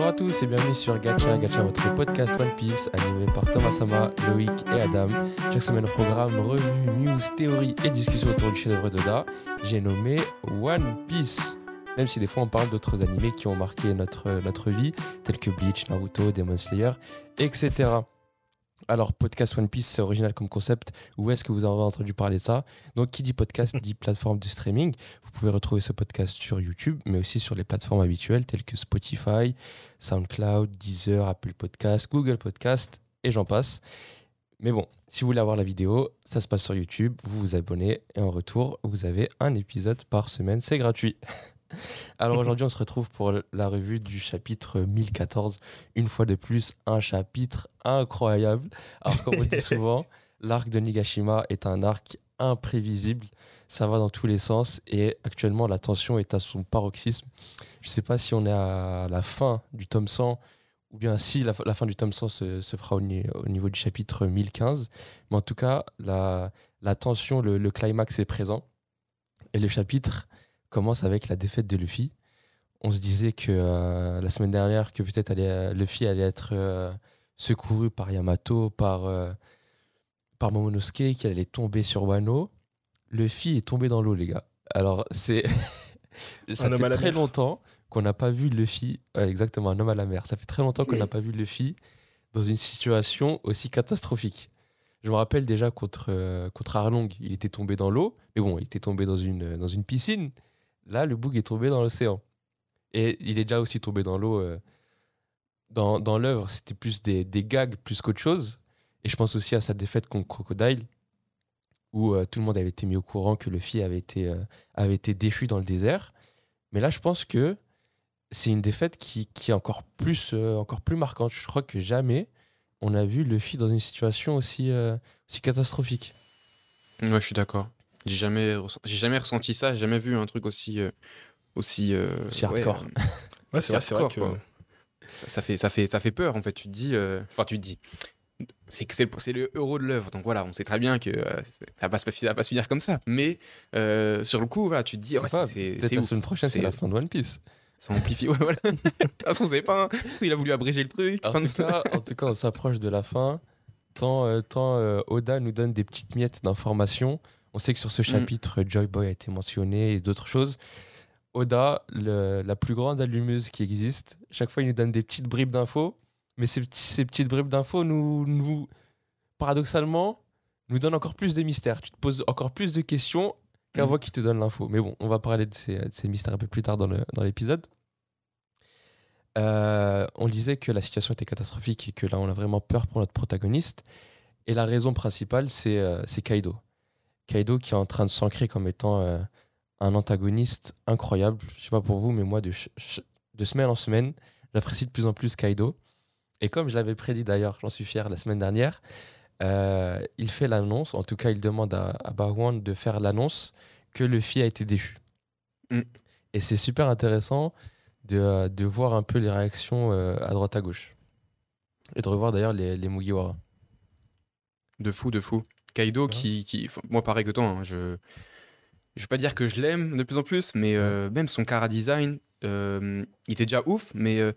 Bonjour à tous et bienvenue sur Gacha, Gacha, votre podcast One Piece animé par Thomas Sama, Loïc et Adam. Chaque semaine programme, revue, news, théorie et discussion autour du chef-d'œuvre d'Oda. J'ai nommé One Piece. Même si des fois on parle d'autres animés qui ont marqué notre, notre vie, tels que Bleach, Naruto, Demon Slayer, etc. Alors, podcast One Piece, c'est original comme concept. Où est-ce que vous avez entendu parler de ça? Donc, qui dit podcast dit plateforme de streaming. Vous pouvez retrouver ce podcast sur YouTube, mais aussi sur les plateformes habituelles telles que Spotify, SoundCloud, Deezer, Apple Podcast, Google Podcast, et j'en passe. Mais bon, si vous voulez avoir la vidéo, ça se passe sur YouTube. Vous vous abonnez et en retour, vous avez un épisode par semaine. C'est gratuit. Alors aujourd'hui, on se retrouve pour la revue du chapitre 1014. Une fois de plus, un chapitre incroyable. Alors comme on dit souvent, l'arc de Nigashima est un arc imprévisible. Ça va dans tous les sens et actuellement la tension est à son paroxysme. Je ne sais pas si on est à la fin du tome 100 ou bien si la, fin du tome 100 se, fera au, niveau du chapitre 1015. Mais en tout cas, la, tension, le, le climax est présent. Et le chapitre commence avec la défaite de Luffy. On se disait que euh, la semaine dernière que peut-être allait, Luffy allait être euh, secouru par Yamato, par, euh, par Momonosuke, qu'il allait tomber sur Wano. Luffy est tombé dans l'eau, les gars. Alors, c'est. ça fait très longtemps qu'on n'a pas vu Luffy. exactement, un homme à la mer. Ça fait très longtemps qu'on n'a pas vu Luffy dans une situation aussi catastrophique. Je me rappelle déjà contre, contre Arlong, il était tombé dans l'eau, mais bon, il était tombé dans une, dans une piscine. Là, le bug est tombé dans l'océan. Et il est déjà aussi tombé dans l'eau. Euh, dans, l'œuvre, c'était plus des, gags plus qu'autre chose. Et je pense aussi à sa défaite contre Crocodile, où euh, tout le monde avait été mis au courant que le avait été, euh, avait été déchu dans le désert. Mais là, je pense que c'est une défaite qui, qui est encore plus, encore plus marquante. Je crois que jamais on a vu Luffy dans une situation aussi, aussi catastrophique. Ouais, je suis d'accord. J'ai jamais, j'ai jamais ressenti ça, j'ai jamais vu un truc aussi. Euh, aussi, euh, hardcore. Ouais, c'est vrai, vrai, que. Ça, fait, ça, fait, ça fait peur, en fait. Tu te dis. Euh, enfin, tu te dis. C'est que c'est le héros de l'œuvre, donc voilà, on sait très bien que ça va pas, va pas se finir comme ça. Mais sur le coup, voilà, tu te dis, c'est peut-être la semaine prochaine, c'est la fin de One Piece. Ça amplifie, ouais, voilà. de toute façon, on savait pas, hein. il a voulu abréger le truc. En, tout, cas, en tout cas, on s'approche de la fin. Tant, tant Oda nous donne des petites miettes d'informations on sait que sur ce mm. chapitre, Joy Boy a été mentionné et d'autres choses. Oda, la plus grande allumeuse qui existe, chaque fois il nous donne des petites bribes d'infos, mais ces, petites bribes d'infos nous, nous, paradoxalement, nous donnent encore plus de mystères. Tu te poses encore plus de questions qu'avant mm. qu'il te donne l'info. Mais bon, on va parler de ces, mystères un peu plus tard dans l'épisode. Euh, on disait que la situation était catastrophique et que là on a vraiment peur pour notre protagoniste. Et la raison principale, c'est euh, Kaido. Kaido qui est en train de s'ancrer comme étant euh, un antagoniste incroyable. Je sais pas pour vous, mais moi, de, de semaine en semaine, j'apprécie de plus en plus Kaido. Et comme je l'avais prédit d'ailleurs, j'en suis fier la semaine dernière, euh, il fait l'annonce, en tout cas, il demande à, à de faire l'annonce que Luffy a été déchu. Mm. Et c'est super intéressant de, euh, de, voir un peu les réactions à droite à gauche. Et de revoir d'ailleurs les, les Mugiwara. De fou, de fou. Kaido qui, qui, moi pareil que toi, hein, je je vais pas dire que je l'aime de plus en plus, mais euh, même son cara design, euh, il était déjà ouf, mais euh,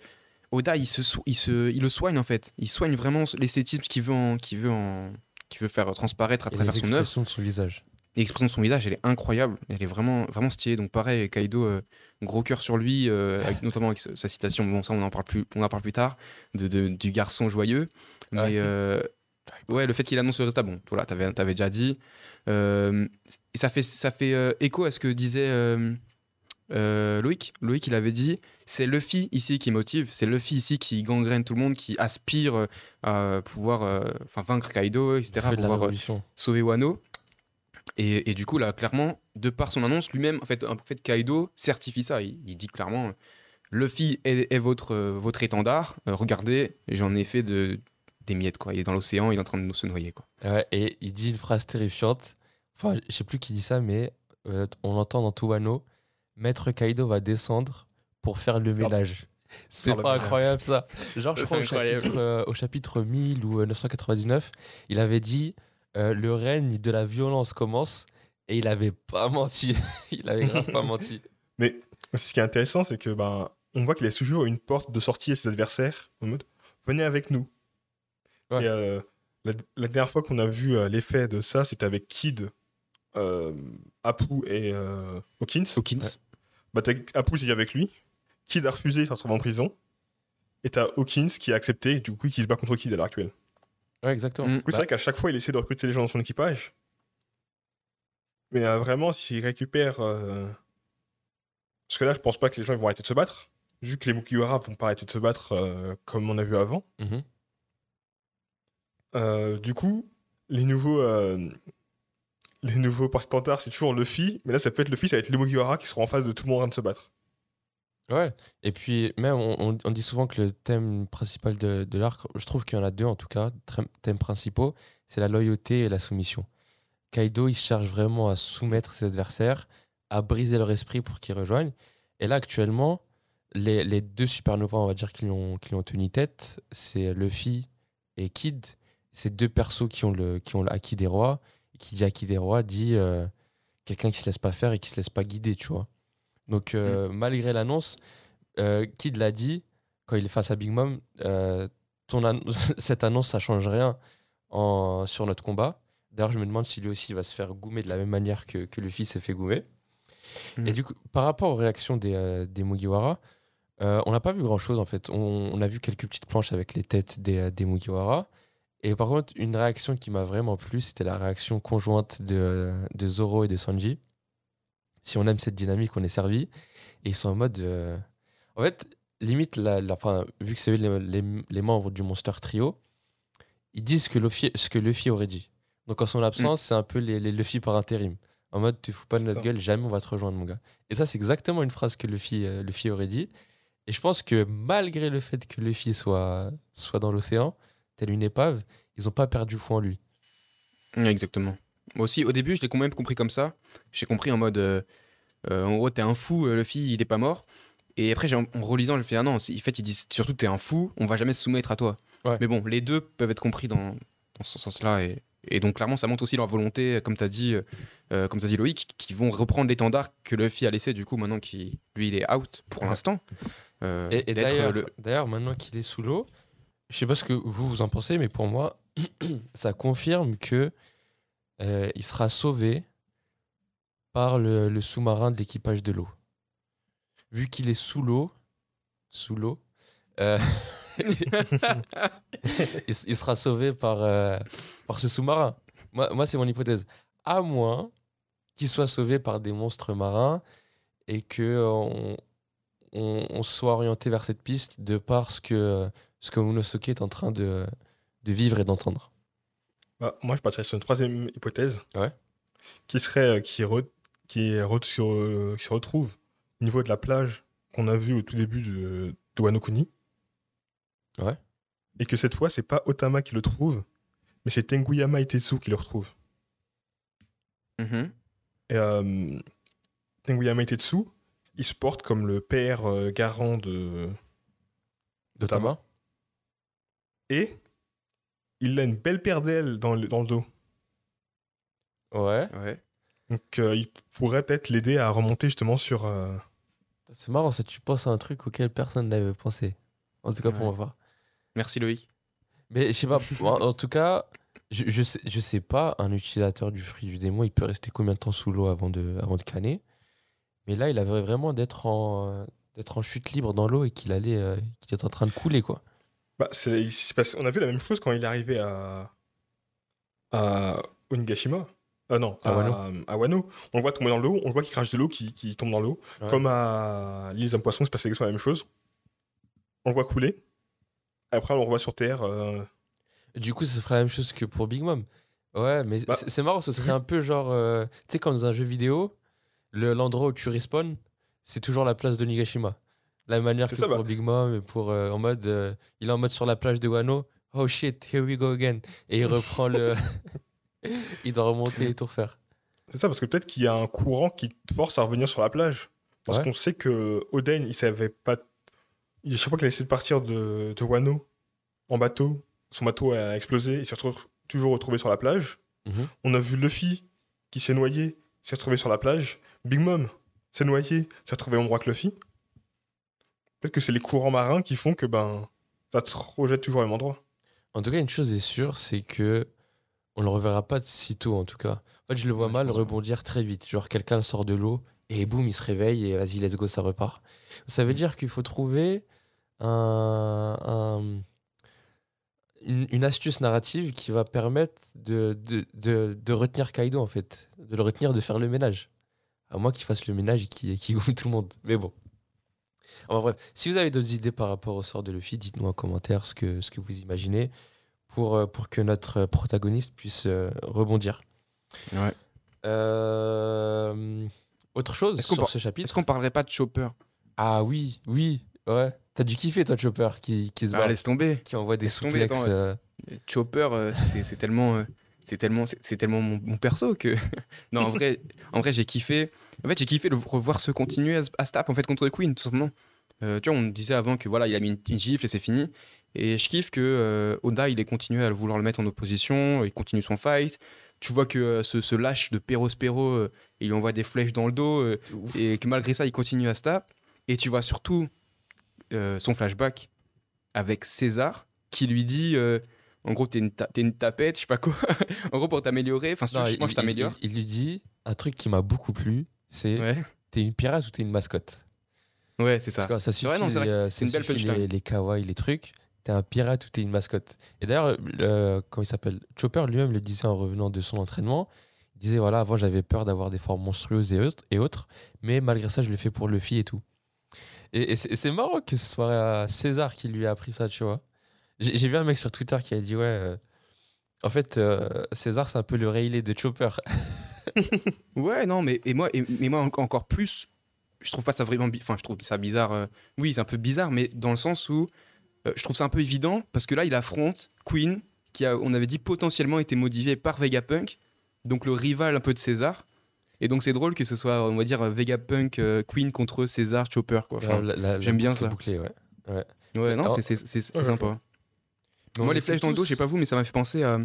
Oda il se, il se il le soigne en fait, il soigne vraiment l'esthétisme qu'il veut en, veut en, veut faire transparaître à travers son œuvre. L'expression de son visage. L'expression de son visage, elle est incroyable, elle est vraiment vraiment stylée. Donc pareil, Kaido, gros cœur sur lui, notamment avec sa citation. Bon ça on en parle plus, on en parle plus tard, de, du garçon joyeux, mais Ouais, le fait qu'il annonce le résultat, bon, voilà, t'avais avais déjà dit. Euh, et ça fait, ça fait euh, écho à ce que disait euh, Loïc. Loïc, il avait dit c'est Luffy ici qui motive, c'est Luffy ici qui gangrène tout le monde, qui aspire à pouvoir enfin vaincre Kaido, etc., pouvoir sauver Wano. Et, et, du coup, là, clairement, de par son annonce, lui-même, en fait, en fait, Kaido certifie ça. Il, dit clairement Luffy est, est votre, votre étendard, regardez, j'en ai fait de des miettes, quoi. Il est dans l'océan, il est en train de se noyer, quoi. et il dit une phrase terrifiante. Enfin, je sais plus qui dit ça, mais euh, on l'entend dans Tuwano. Maître Kaido va descendre pour faire le ménage. C'est pas incroyable ça. Genre, je crois au chapitre, euh, au chapitre, 1000 ou 999, euh, il avait dit le règne de la violence commence et il avait pas menti. il avait grave pas menti. Mais ce qui est intéressant, c'est que ben, on voit qu'il laisse toujours une porte de sortie à ses adversaires en mode venez avec nous. Ouais. Et euh, la, la dernière fois qu'on a vu euh, l'effet de ça, c'était avec Kid, euh, Apu et euh, Hawkins. Hawkins. Ouais. Bah, t'as Apu qui est avec lui. Kid a refusé, il se retrouve en prison. Et t'as Hawkins qui a accepté, et du coup, qui se bat contre Kid à l'heure actuelle. Ouais, exactement. Mm. Du coup, c'est Bah, vrai qu'à chaque fois, il essaie de recruter les gens dans son équipage. Mais euh, vraiment, s'il récupère. euh, Parce que là, je pense pas que les gens ils vont arrêter de se battre. Vu que les Mugiwara vont pas arrêter de se battre euh, comme on a vu avant. mhm. Euh, du coup, les nouveaux. euh, Les nouveaux porte-étendards, c'est toujours Luffy. Mais là, ça peut être Luffy, ça va être les Mugiwara qui seront en face de tout le monde en train de se battre. Ouais, et puis même on, dit souvent que le thème principal de, l'arc, je trouve qu'il y en a deux en tout cas, thèmes principaux, c'est la loyauté et la soumission. Kaido, il se charge vraiment à soumettre ses adversaires, à briser leur esprit pour qu'ils rejoignent. Et là actuellement, les, deux supernovas, on va dire, qui lui ont, qui ont tenu tête, c'est Luffy et Kid. C'est deux persos qui ont le, qui ont l'acquis des rois. Et qui dit acquis des rois dit euh, quelqu'un qui se laisse pas faire et qui se laisse pas guider, tu vois. Donc, euh, malgré l'annonce, euh, Kid l'a dit quand il est face à Big Mom ton an- cette annonce, ça change rien en, sur notre combat. D'ailleurs, je me demande si lui aussi va se faire goumer de la même manière que, que Luffy s'est fait goumer. Mhm. Et du coup, par rapport aux réactions des, des Mugiwara, on n'a pas vu grand chose en fait. On, on a vu quelques petites planches avec les têtes des, des Mugiwara. Et par contre, une réaction qui m'a vraiment plu, c'était la réaction conjointe de, de Zoro et de Sanji. Si on aime cette dynamique, on est servi. Et ils sont en mode. euh, En fait, limite, la, la- enfin, vu que c'est les, les- les membres du Monster Trio, ils disent que Luffy, ce que Luffy aurait dit. Donc en son absence, c'est un peu les, les Luffy par intérim. En mode, tu fous pas de notre ça. gueule, jamais on va te rejoindre, mon gars. Et ça, c'est exactement une phrase que Luffy, euh, Luffy aurait dit. Et je pense que malgré le fait que Luffy soit, soit dans l'océan, tel une épave, ils ont pas perdu foi en lui. Ouais, Exactement. Moi aussi, au début, je l'ai quand même compris comme ça. J'ai compris en mode, euh, euh, en gros, t'es un fou, euh, Luffy, il est pas mort. Et après, en, en relisant, je fais, ah non, en fait, ils disent surtout, t'es un fou, on va jamais se soumettre à toi. Ouais. Mais bon, les deux peuvent être compris dans, dans ce sens-là. Et, et donc, clairement, ça montre aussi leur volonté, comme t'as dit, euh, comme t'as dit Loïc, qui vont reprendre l'étendard que Luffy a laissé, du coup, maintenant qu'il lui, il est out pour Ouais. l'instant. Et, et le- d'ailleurs, maintenant qu'il est sous l'eau, je sais pas ce que vous vous en pensez, mais pour moi, ça confirme que euh, il sera sauvé par le, sous-marin de l'équipage de l'eau. Vu qu'il est sous l'eau, sous l'eau, euh, il, sera sauvé par, euh, par ce sous-marin. Moi, c'est mon hypothèse. À moins qu'il soit sauvé par des monstres marins et euh, on, soit orienté vers cette piste de par ce que, ce que Monosuke est en train de, de vivre et d'entendre. Bah, moi, je partirais sur une troisième hypothèse. Ouais. Qui serait. euh, qui, re- qui re- se, re- qui se retrouve au niveau de la plage qu'on a vu au tout début de, de Wano Kuni. Ouais. Et que cette fois, c'est pas Otama qui le trouve, mais c'est Tenguyama Itetsu qui le retrouve. Mhm. Et euh, Tenguyama Itetsu, il se porte comme le père euh, garant de. D'Otama Et il a une belle paire d'ailes dans le, dans le dos. Ouais. Ouais. Donc euh, il pourrait peut-être l'aider à remonter justement sur. euh, C'est marrant, ça, tu penses à un truc auquel personne n'avait pensé. En tout cas, pour Ouais. ma part. Merci Loïc. Mais je sais pas, en, en tout cas, je, je, sais, je sais pas, un utilisateur du fruit du démon, il peut rester combien de temps sous l'eau avant de, avant de canner? Mais là, il avait vraiment d'être en, d'être en chute libre dans l'eau et qu'il allait, euh, qu'il était en train de couler, quoi. Bah, c'est, on a vu la même chose quand il est arrivé à, à Onigashima. Ah non, À à, Wano. à Wano. On le voit tomber dans l'eau, on le voit qu'il crache de l'eau, qui, qui tombe dans l'eau. Ouais. Comme à l'île des hommes poissons, c'est passé exactement la même chose. On le voit couler. Après, on le revoit sur Terre. euh, Du coup, ce serait la même chose que pour Big Mom. Ouais, mais Bah, c'est marrant, ce serait un peu genre. euh, tu sais, quand dans un jeu vidéo, le- l'endroit où tu respawns, c'est toujours la place de Nigashima. La même manière que ça, pour bah. Big Mom, et pour, euh, en mode. euh, il est en mode sur la plage de Wano. Oh shit, here we go again. Et il reprend le. il doit remonter et tout refaire. C'est ça, parce que peut-être qu'il y a un courant qui te force à revenir sur la plage. Parce Ouais. qu'on sait que Oden, il savait pas. il- Chaque fois qu'il a essayé de partir de, de Wano en bateau, son bateau a explosé, il s'est retrouvé- toujours retrouvé sur la plage. Mhm. On a vu Luffy qui s'est noyé, s'est retrouvé sur la plage. Big Mom s'est noyé, s'est retrouvé au même endroit que Luffy. Peut-être que c'est les courants marins qui font que ben, ça te rejette toujours au même endroit. En tout cas, une chose est sûre, c'est que on le reverra pas de sitôt, en tout cas. En fait, je le vois Ouais, mal rebondir très vite. Genre, quelqu'un sort de l'eau et boum, il se réveille et vas-y, let's go, ça repart. Ça veut dire qu'il faut trouver un, un- une, une astuce narrative qui va permettre de, de, de, de retenir Kaido, en fait. De le retenir, de faire le ménage. À moins qu'il fasse le ménage et qu'il goûte tout le monde. Mais bon. Enfin, bref, si vous avez d'autres idées par rapport au sort de Luffy, dites-nous en commentaire ce que, ce que vous imaginez pour, euh, pour que notre protagoniste puisse euh, rebondir. Ouais. Euh, autre chose sur par- ce chapitre Est-ce qu'on parlerait pas de Chopper? Ah oui, oui, ouais. T'as dû kiffer toi, Chopper, qui, qui se Ah, bat, laisse tomber. qui envoie des tomber, souplexes. attends, euh, Chopper, c'est tellement, c'est tellement, c'est c'est tellement mon, mon perso que. non, en vrai, en vrai, j'ai kiffé. En fait, j'ai kiffé le revoir se continuer à, se- à se taper en fait contre Queen, tout simplement. Euh, tu vois, on disait avant que voilà, il a mis une, une gifle et c'est fini. Et je kiffe que euh, Oda, il ait continué à vouloir le mettre en opposition, il continue son fight. Tu vois que euh, ce, ce lâche de Perro Spero, euh, il lui envoie des flèches dans le dos, et que malgré ça, il continue à se taper. Et tu vois surtout son flashback avec César, qui lui dit en gros, t'es une, ta- une tapette, je sais pas quoi. en gros, pour t'améliorer, enfin, si moi je t'améliore. Il, il lui dit un truc qui m'a beaucoup plu, c'est Ouais, t'es une pirate ou t'es une mascotte? Ouais c'est ça. Parce que ça suffit, non, vrai euh, ça une belle suffit les, les kawaii, les trucs. T'es un pirate ou t'es une mascotte. Et d'ailleurs, le- comment il s'appelle? Chopper lui-même le disait en revenant de son entraînement. Il disait voilà, avant j'avais peur d'avoir des formes monstrueuses et autres, et autres, mais malgré ça, je l'ai fait pour Luffy et tout. Et, et c'est marrant que ce soit euh, César qui lui a appris ça, tu vois. J'ai j'ai vu un mec sur Twitter qui a dit ouais, euh, en fait, euh, César c'est un peu le Rayleigh de Chopper. Ouais, non, mais, et moi, et- mais moi en- encore plus, je trouve pas ça vraiment. Enfin, je trouve ça bizarre. euh, oui, c'est un peu bizarre, mais dans le sens où euh, je trouve ça un peu évident parce que là, il affronte Queen, qui a, on avait dit potentiellement été modifié par Vegapunk, donc le rival un peu de César. Et donc c'est drôle que ce soit, on va dire, Vegapunk euh, Queen contre César Chopper. Quoi. Enfin, La- la- la j'aime bien ça. bouclée, ouais. ouais, non, Alors- c'est c'est- c'est- c'est Ouais, sympa. Moi, les flèches dans le dos, je sais pas vous, mais ça m'a fait penser à, à,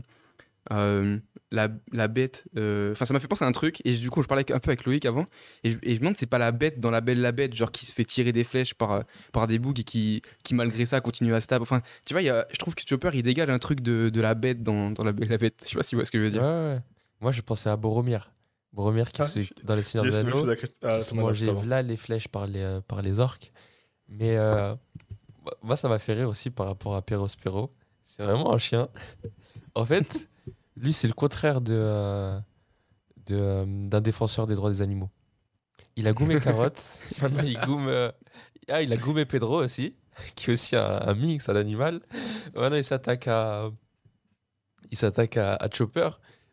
euh, la, la bête. euh, Enfin, ça m'a fait penser à un truc. Et du coup, je parlais un peu avec Loïc avant. Et, je- et je me demande, c'est pas la bête dans La Belle la Bête, genre qui se fait tirer des flèches par, euh, par des boucs et qui, qui, malgré ça, continue à se taper. Enfin, tu vois, il y a- je trouve que Chopper, il dégage un truc de, de la bête dans, dans La Belle la Bête. Je sais pas si vous voyez ce que je veux Ouais, dire. ouais. Moi, je pensais à Boromir. Boromir qui Ah, se, dans les Seigneurs J'ai des la même Anneaux, chose à Christ- à qui se mangeait là les flèches par les, euh, par les orques. Mais euh, moi, ça m'a fait rire aussi par rapport à Perospero. C'est vraiment un chien. En fait, lui, c'est le contraire de, euh, de, euh, d'un défenseur des droits des animaux. Il a goumé Carotte. Maintenant, il goume. euh, ah, il a goumé Pedro aussi, qui est aussi un, un mix, un animal. Maintenant, il s'attaque à. Il s'attaque à, à Chopper.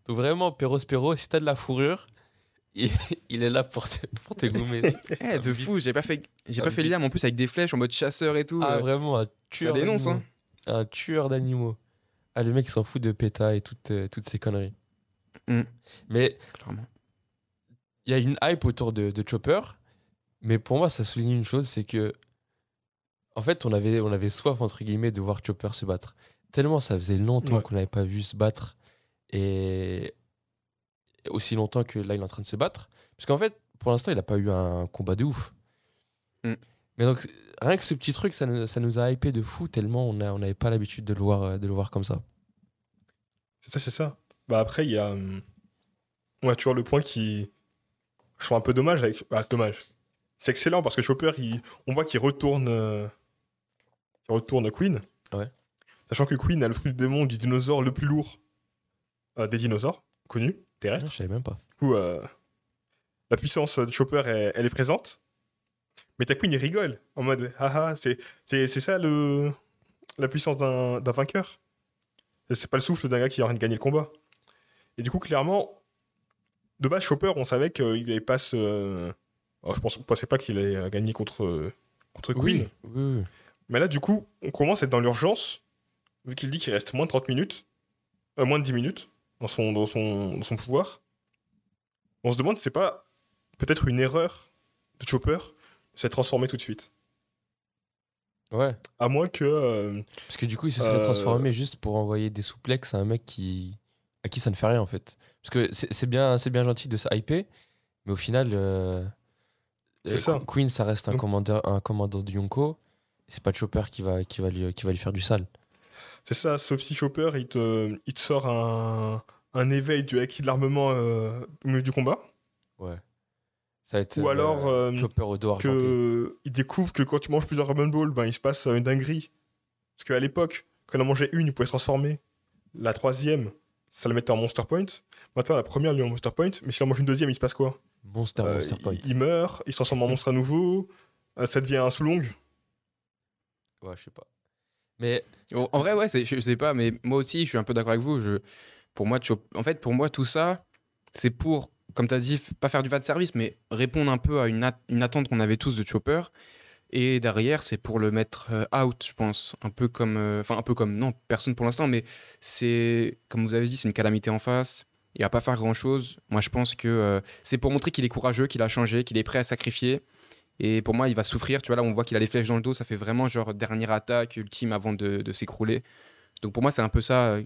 Donc, vraiment, Perospero, si t'as de la fourrure, il, il est là pour te, pour te goumer. Eh, de fou, j'ai pas fait, j'ai pas fait l'idée, mais en plus avec des flèches en mode chasseur et tout. Ah, euh, vraiment, un tueur. dénonce, d'animaux. Un tueur d'animaux. Ah, le mec, il s'en fout de PETA et toutes, euh, toutes ces conneries. Mm. Mais il y a une hype autour de, de Chopper. Mais pour moi, ça souligne une chose c'est que, en fait, on avait, on avait soif, entre guillemets, de voir Chopper se battre. Tellement ça faisait longtemps Ouais. qu'on n'avait pas vu se battre. Et aussi longtemps que là, il est en train de se battre. Parce qu'en fait, pour l'instant, il n'a pas eu un combat de ouf. Mm. Mais donc, rien que ce petit truc, ça, nous- ça nous a hypé de fou tellement on a- on n'avait pas l'habitude de, le voir, euh, de le voir comme ça. C'est ça, c'est ça. Bah après, il y a. hum, Ouais, tu vois, le point qui. Je trouve un peu dommage avec. Ah, dommage. C'est excellent parce que Chopper, il... on voit qu'il retourne. euh, qu'il retourne Queen. Ouais. Sachant que Queen a le fruit du démon du dinosaure le plus lourd euh, des dinosaures connus, Ah, terrestres. je savais même pas. Du coup, euh, la puissance de Chopper, elle est présente. Mais ta Queen, il rigole. En mode, ah ah, c'est c'est- c'est ça le, la puissance d'un d'un vainqueur? C'est pas le souffle d'un gars qui a rien de gagner le combat. Et du coup, clairement, de base, Chopper, on savait qu'il allait pas se. Alors, je pense, on pensait pas qu'il allait gagner contre, contre Queen. Oui, oui, oui. Mais là, du coup, on commence à être dans l'urgence, vu qu'il dit qu'il reste moins de 30 minutes, euh, moins de 10 minutes dans son, dans son, dans son pouvoir. On se demande si c'est pas peut-être une erreur de Chopper s'être transformé tout de suite. Ouais. À moins que. euh, Parce que du coup, il se serait Euh, transformé juste pour envoyer des souplexes à un mec qui... à qui ça ne fait rien en fait. Parce que c'est c'est bien, c'est bien gentil de se hyper, mais au final, euh, C'est ça. Queen, ça reste un Donc- commandeur, un commandant de Yonko. C'est pas Chopper qui va, qui, va lui, qui va lui faire du sale. C'est ça, sauf si Chopper, il te, il te sort un, un éveil du acquis de l'armement euh, au milieu du combat. Ouais. Ça va être, Ou euh, alors, euh, Chopper au dos argenté. que il découvre que quand tu manges plusieurs Ramen Balls, ben, il se passe une dinguerie. Parce qu'à l'époque, quand on en mangeait une, il pouvait se transformer. La troisième, ça le mettait en Monster Point. Maintenant, la première, lui, en Monster Point. Mais si on mange une deuxième, il se passe quoi? Monster, Euh, Monster Point. il, il meurt, il se transforme en monstre à nouveau. euh, ça devient un sous-long. Ouais, je sais pas. Mais En vrai, ouais, je, sais pas, mais moi aussi, je suis un peu d'accord avec vous. Je, pour moi, en fait, pour moi, tout ça, c'est pour, comme tu as dit, pas faire du va de service, mais répondre un peu à une, at- une attente qu'on avait tous de Chopper. Et derrière, c'est pour le mettre euh, out, je pense. Un peu comme. euh, Enfin, un peu comme. Non, personne pour l'instant, mais c'est. Comme vous avez dit, c'est une calamité en face. Il va pas faire grand chose. Moi, je pense que euh, c'est pour montrer qu'il est courageux, qu'il a changé, qu'il est prêt à sacrifier. Et pour moi, il va souffrir. Tu vois, là, on voit qu'il a les flèches dans le dos. Ça fait vraiment genre dernière attaque ultime avant de, s'écrouler. Donc pour moi, c'est un peu ça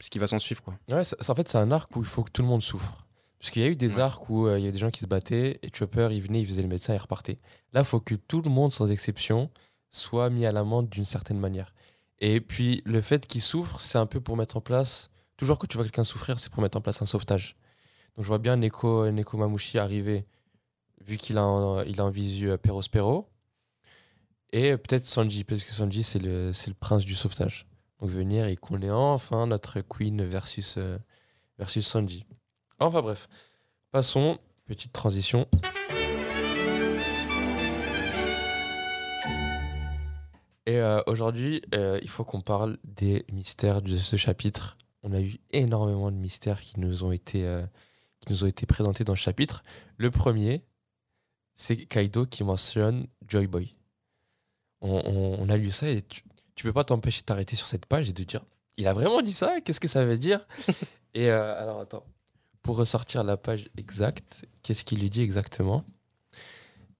ce qui va s'en suivre. Quoi. ouais, c'est- en fait, c'est un arc où il faut que tout le monde souffre. Parce qu'il y a eu des Ouais. arcs où euh, il y avait des gens qui se battaient et Chopper, il venait, il faisait le médecin et il repartait. Là, il faut que tout le monde, sans exception, soit mis à l'amende d'une certaine manière. Et puis, le fait qu'il souffre, c'est un peu pour mettre en place. Toujours que tu vois quelqu'un souffrir, c'est pour mettre en place un sauvetage. Donc, je vois bien Neko, Neko Mamushi arriver, vu qu'il a, en- il a en visu euh, Perospero. Et euh, peut-être Sanji, parce que Sanji, c'est le, c'est le prince du sauvetage. Donc, venir et qu'on ait enfin notre Queen versus, euh, versus Sanji. Enfin, bref. Passons, petite transition. Et euh, aujourd'hui, euh, il faut qu'on parle des mystères de ce chapitre. On a eu énormément de mystères qui nous ont été, euh, présentés dans ce chapitre. Le premier, c'est Kaido qui mentionne Joy Boy. On, a lu ça et tu, tu peux pas t'empêcher de t'arrêter sur cette page et de dire il a vraiment dit ça? Qu'est-ce que ça veut dire? Et alors attends, pour ressortir la page exacte, qu'est-ce qu'il lui dit exactement?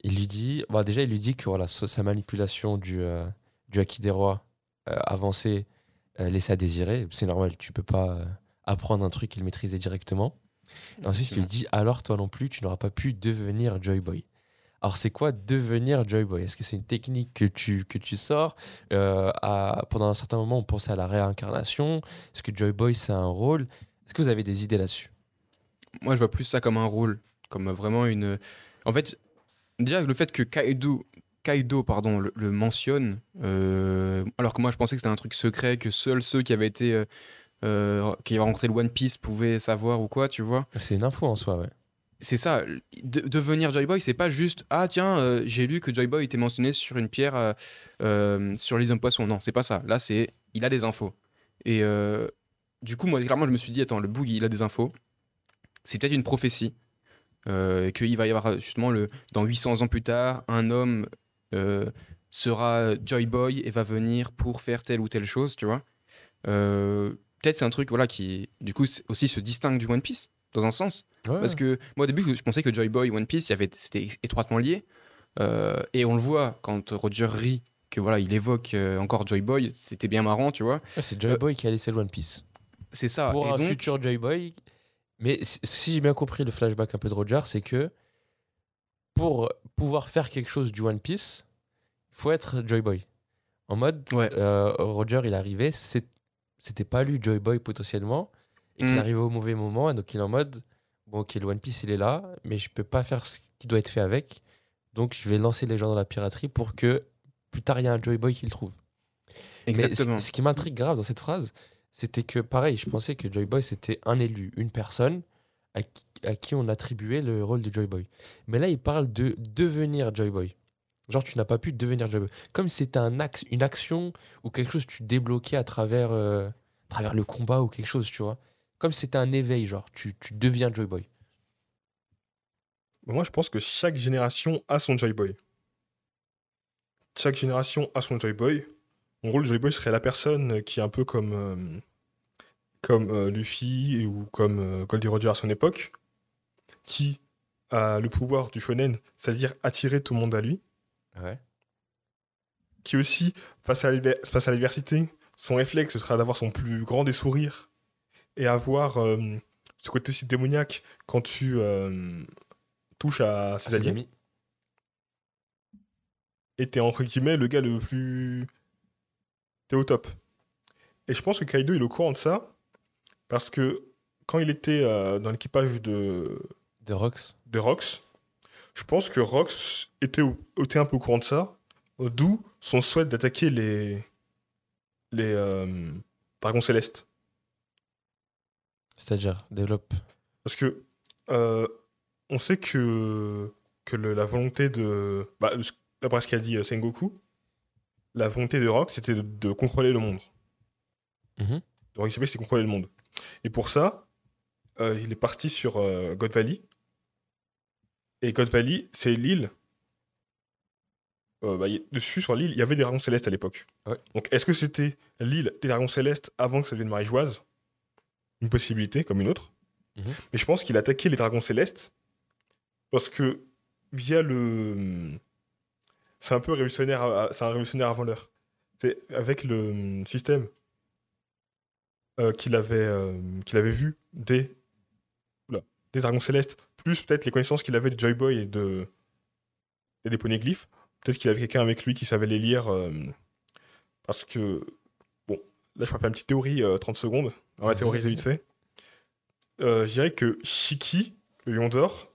Il lui dit, bah déjà il lui dit que voilà sa manipulation du euh, du Haki des rois euh, avancé euh, laissait à désirer. C'est normal, tu peux pas euh, apprendre un truc et le maîtriser directement. Ensuite, il lui dit alors toi non plus, tu n'auras pas pu devenir Joy Boy. Alors c'est quoi devenir Joy Boy? Est-ce que c'est une technique que tu, que tu sors Euh, Pendant un certain moment, on pensait à la réincarnation? Est-ce que Joy Boy c'est un rôle? Est-ce que vous avez des idées là-dessus? Moi, je vois plus ça comme un rôle, comme vraiment une. En fait, déjà le fait que Kaido, Kaido pardon, le, le mentionne, euh, alors que moi je pensais que c'était un truc secret, que seuls ceux qui avaient été. euh, euh, qui avaient rencontré le One Piece pouvaient savoir ou quoi, tu vois. C'est une info en soi, ouais. c'est ça, de- devenir Joy Boy, c'est pas juste ah tiens, euh, j'ai lu que Joy Boy était mentionné sur une pierre sur les hommes poissons. Non, c'est pas ça. Là, c'est il a des infos. Et du coup, moi, clairement, je me suis dit attends, le Boogie, il a des infos. C'est peut-être une prophétie. Euh, et qu'il va y avoir justement le dans 800 ans plus tard, un homme euh, sera Joy Boy et va venir pour faire telle ou telle chose, tu vois. Euh, peut-être c'est un truc voilà qui du coup aussi se distingue du One Piece dans un sens. Ouais. Parce que moi au début je pensais que Joy Boy One Piece c'était étroitement lié Euh, et on le voit quand Roger rit que voilà il évoque euh, encore Joy Boy c'était bien marrant tu vois Ouais, c'est Joy Boy qui a laissé le One Piece. c'est ça Pour et un donc, futur Joy Boy. Mais si- j'ai bien compris le flashback un peu de Roger, c'est que pour pouvoir faire quelque chose du One Piece, il faut être Joy Boy. En mode, Ouais. euh, Roger, il arrivait, c'était pas lui Joy Boy potentiellement, et qu'il Mm. arrivait au mauvais moment, et donc il est en mode, bon ok, le One Piece il est là, mais je peux pas faire ce qui doit être fait avec, donc je vais lancer les gens dans la piraterie pour que plus tard il y a un Joy Boy qui le trouve. exactement Mais ce qui m'intrigue grave dans cette phrase, c'était que pareil, je pensais que Joy Boy c'était un élu, une personne à qui, à qui on attribuait le rôle de Joy Boy. Mais là, il parle de devenir Joy Boy. Genre, tu n'as pas pu devenir Joy Boy. Comme c'était un axe, une action ou quelque chose que tu débloquais à travers, euh, à travers le combat ou quelque chose, tu vois. Comme c'était un éveil, genre, tu, tu deviens Joy Boy. Moi, je pense que chaque génération a son Joy Boy. Chaque génération a son Joy Boy. En gros, le Joy Boy serait la personne qui est un peu comme, euh, comme euh, Luffy ou comme euh, Goldie Roger à son époque, qui a le pouvoir du shonen, c'est-à-dire attirer tout le monde à lui, Ouais. qui aussi, face à face à l'adversité, son réflexe ce sera d'avoir son plus grand des sourires et avoir euh, ce côté aussi démoniaque quand tu euh, touches à ses alliés. était entre guillemets le gars le plus. T'es au top. Et je pense que Kaido il est au courant de ça parce que quand il était euh, dans l'équipage de, De Rox. de Rox, je pense que Rox était, au- était un peu au courant de ça, d'où son souhait d'attaquer les, les euh, dragons célestes. C'est-à-dire, développe. Parce que euh, on sait que, que le- la volonté de. Bah, D'après ce qu'a dit euh, Sengoku, la volonté de Rox c'était de, de contrôler le monde. Mhm. De c'était contrôler le monde. Et pour ça, euh, il est parti sur euh, God Valley. Et God Valley, c'est l'île. euh, bah, dessus, sur l'île, il y avait des dragons célestes à l'époque. Ouais. Donc, est-ce que c'était l'île des dragons célestes avant que ça devienne marégeoise Une possibilité, comme une autre. Mhm. Mais je pense qu'il a attaqué les dragons célestes parce que, via le. C'est un peu révolutionnaire, c'est un révolutionnaire avant l'heure. C'est avec le hum, système euh, qu'il avait, euh, qu'il avait vu des, oula, des dragons célestes, plus peut-être les connaissances qu'il avait de Joy Boy et, de, et des poneglyphes. Peut-être qu'il avait quelqu'un avec lui qui savait les lire. euh, parce que, bon, là je vais faire une petite théorie, euh, 30 secondes. On va théoriser vite fait. Je dirais que Shiki, le lion d'or,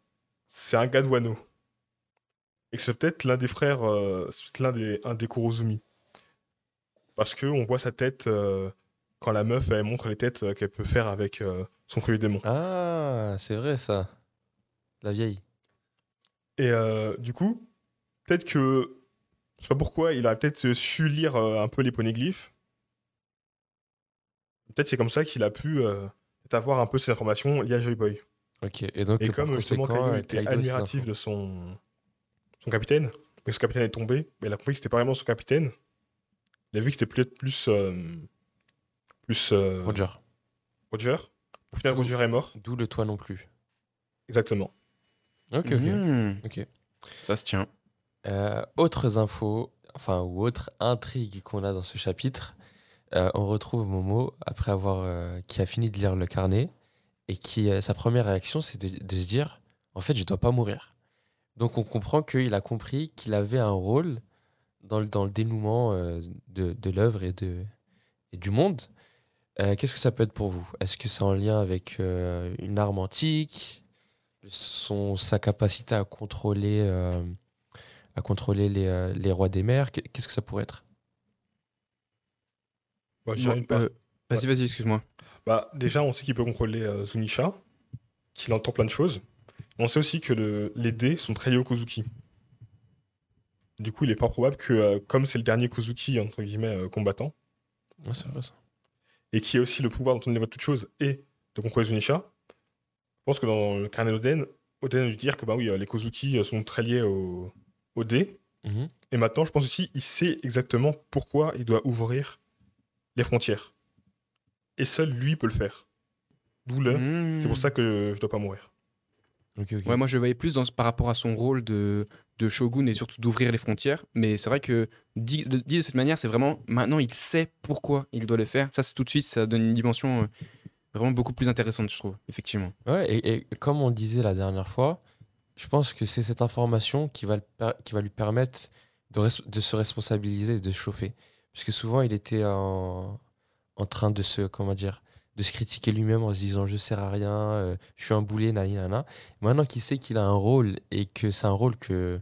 c'est un gars de Wano. Et que c'est peut-être l'un des frères, euh, c'est peut-être l'un des, un des Kurozumi. Parce qu'on voit sa tête euh, quand la meuf, elle montre les têtes euh, qu'elle peut faire avec euh, son fruit démon. Ah, c'est vrai ça. La vieille. Et du coup, peut-être que. Je sais pas pourquoi, il a peut-être su lire un peu les poneglyphes. Peut-être c'est comme ça qu'il a pu avoir un peu ces informations liées à Joy Boy. Ok. Et donc, Et comme justement Kaido était admiratif de son, son capitaine, mais ce capitaine est tombé, mais il a compris que c'était pas vraiment son capitaine. Il a vu que c'était peut-être plus. euh, plus. euh, Roger. Roger. Au final, Roger est mort. D'où le toi non plus. Exactement. Ok, ok. Mmh, ok. Ça se tient. Euh, autres infos, enfin, ou autres intrigues qu'on a dans ce chapitre, euh, on retrouve Momo après avoir. euh, qui a fini de lire le carnet et qui. euh, sa première réaction, c'est de, de se dire en fait, je dois pas mourir. Donc, on comprend qu'il a compris qu'il avait un rôle dans le, dans le dénouement euh, de, de l'œuvre et, de, et du monde. Euh, Qu'est-ce que ça peut être pour vous? Est-ce que c'est en lien avec euh, une arme antique? Son, Sa capacité à contrôler, euh, à contrôler les, les rois des mers? Qu'est- Qu'est-ce que ça pourrait être? Bah, Euh, Vas-y, vas-y, excuse-moi. Bah, déjà, on sait qu'il peut contrôler euh, Zunisha, qu'il entend plein de choses. On sait aussi que le- les dés sont très liés au Kozuki. Du coup, il est pas probable que, euh, comme c'est le dernier Kozuki, entre guillemets, euh, combattant, Ouais, C'est vrai ça. et qui a aussi le pouvoir d'entendre les voix de toutes choses et de contrôler Zunisha, je pense que dans le carnet d'Oden, Oden a dû dire que bah oui, euh, les Kozuki sont très liés au, au dé. Mhm. Et maintenant, je pense aussi il sait exactement pourquoi il doit ouvrir les frontières. Et seul lui peut le faire. D'où le. Mmh. C'est pour ça que je dois pas mourir. Ouais, moi je le voyais plus dans, par rapport à son rôle de, de shogun et surtout d'ouvrir les frontières. Mais c'est vrai que dit de, dit de cette manière, c'est vraiment maintenant il sait pourquoi il doit le faire. Ça, c'est tout de suite, ça donne une dimension euh, vraiment beaucoup plus intéressante, je trouve, effectivement. Ouais, et, et comme on disait la dernière fois, je pense que c'est cette information qui va, le per- qui va lui permettre de, se responsabiliser et de se chauffer. Parce que souvent, il était en, en train de se, comment dire, de se critiquer lui-même en se disant je sers à rien, euh, je suis un boulet, nani, nana. Maintenant qu'il sait qu'il a un rôle et que c'est un rôle que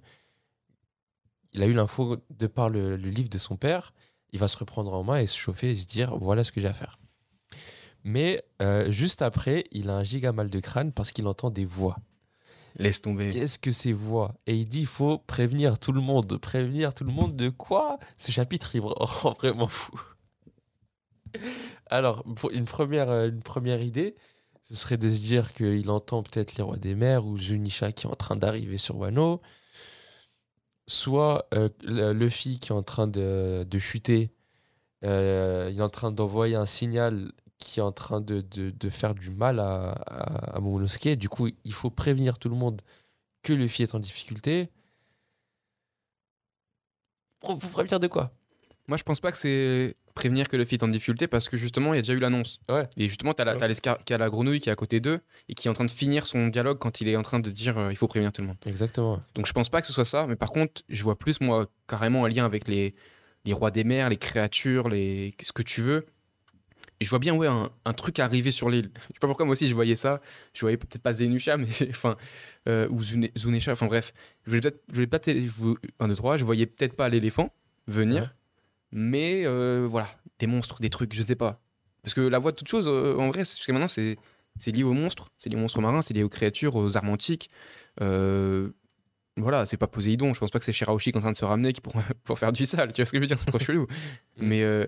il a eu l'info de par le, le livre de son père, il va se reprendre en main et se chauffer et se dire voilà ce que j'ai à faire. Mais euh, juste après, il a un giga mal de crâne parce qu'il entend des voix. Laisse tomber. Qu'est-ce que ces voix? Et il dit il faut prévenir tout le monde. Prévenir tout le monde de quoi? Ce chapitre, il me rend vraiment fou. Alors, une première, euh, une première idée, ce serait de se dire qu'il entend peut-être les rois des mers ou Zunisha qui est en train d'arriver sur Wano. Soit euh, Luffy qui est en train de, de chuter. Euh, il est en train d'envoyer un signal qui est en train de, de- faire du mal à, à, à Momonosuke. Du coup, il faut prévenir tout le monde que Luffy est en difficulté. Faut prévenir de quoi? Moi, je pense pas que c'est prévenir que le est en difficulté parce que justement, il y a déjà eu l'annonce. Ouais. Et justement, t'as la, t'as l'escar- qui a la grenouille qui est à côté d'eux et qui est en train de finir son dialogue quand il est en train de dire euh, il faut prévenir tout le monde. Exactement. Donc je pense pas que ce soit ça, mais par contre, je vois plus, moi, carrément un lien avec les, les rois des mers, les créatures, les... ce que tu veux. Et je vois bien, ouais, un, un truc arriver sur l'île. Je sais pas pourquoi, moi aussi, je voyais ça. Je voyais peut-être pas Zenusha, mais enfin, euh, ou Zune- Zunesha, enfin bref. Je voulais peut-être, je voulais un, deux, trois, je voyais peut-être pas l'éléphant venir, Ouais. Mais euh, voilà, des monstres, des trucs, je sais pas. Parce que la voix de toute chose, euh, en vrai, jusqu'à maintenant, c'est, c'est lié aux monstres, c'est lié aux monstres marins, c'est lié aux créatures, aux armes antiques. Euh, voilà, c'est pas Poséidon. Je pense pas que c'est Shirahoshi qui est en train de se ramener qui pour, pour faire du sale. Tu vois ce que je veux dire C'est trop chelou. Mais euh,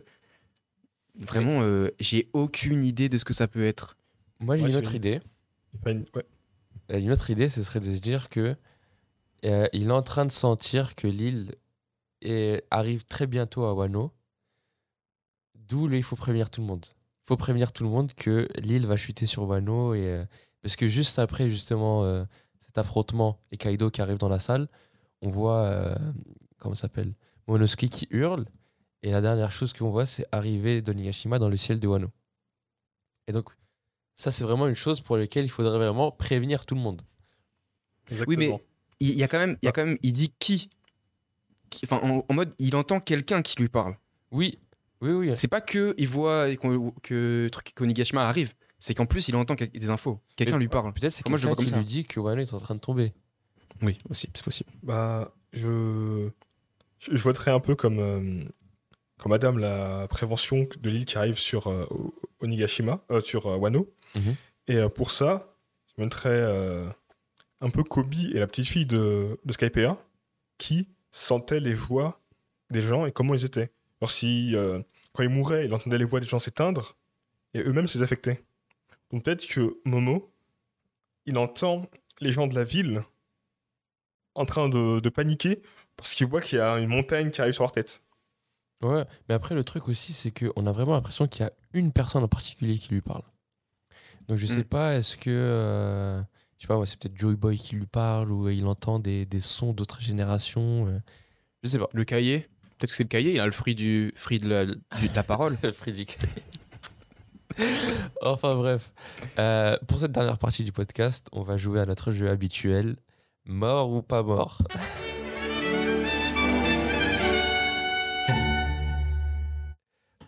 vraiment, euh, j'ai aucune idée de ce que ça peut être. Moi, j'ai Ouais, une autre idée. Une- ouais. Une autre idée, ce serait de se dire que euh, il est en train de sentir que l'île est- arrive très bientôt à Wano. D'où il faut prévenir tout le monde. Il faut prévenir tout le monde que l'île va chuter sur Wano. Et, euh, parce que juste après, justement, euh, cet affrontement et Kaido qui arrive dans la salle, on voit, euh, comment ça s'appelle Monosuke qui hurle. Et la dernière chose qu'on voit, c'est arriver d'Onigashima dans le ciel de Wano. Et donc, ça, c'est vraiment une chose pour laquelle il faudrait vraiment prévenir tout le monde. Oui, mais-. Il il y a quand même, il y a quand même, il dit qui, Qui- enfin, en, en mode, il entend quelqu'un qui lui parle. Oui, oui, oui. C'est pas que il voit qu'on- que truc qu'Onigashima arrive. C'est qu'en plus, il entend des infos. Quelqu'un lui parle. Peut-être c'est Moi, je le quelqu'un qui ça. lui dit que Wano est en train de tomber. Oui, aussi, c'est possible. Bah, je... je voterais un peu comme, euh, comme Madame la prévention de l'île qui arrive sur euh, Onigashima, euh, sur euh, Wano. Mhm. Et euh, pour ça, je mettrais euh, un peu Kobe et la petite fille de, de Skypea qui sentaient les voix des gens et comment ils étaient. Alors si, euh, quand ils mouraient, ils entendaient les voix des gens s'éteindre et eux-mêmes se désaffectaient. Donc peut-être que Momo, il entend les gens de la ville en train de, de paniquer parce qu'ils voient qu'il y a une montagne qui arrive sur leur tête. Ouais, mais après, le truc aussi, c'est qu'on a vraiment l'impression qu'il y a une personne en particulier qui lui parle. Donc, je sais Mm. pas, est-ce que. euh, je sais pas, moi, c'est peut-être Joey Boy qui lui parle ou il entend des, des sons d'autres générations. euh, je sais pas. Le cahier, peut-être que c'est le cahier. Il a le fruit du fruit de la, du- de la parole. Friedrich. enfin bref, Euh, pour cette dernière partie du podcast, on va jouer à notre jeu habituel, mort ou pas mort.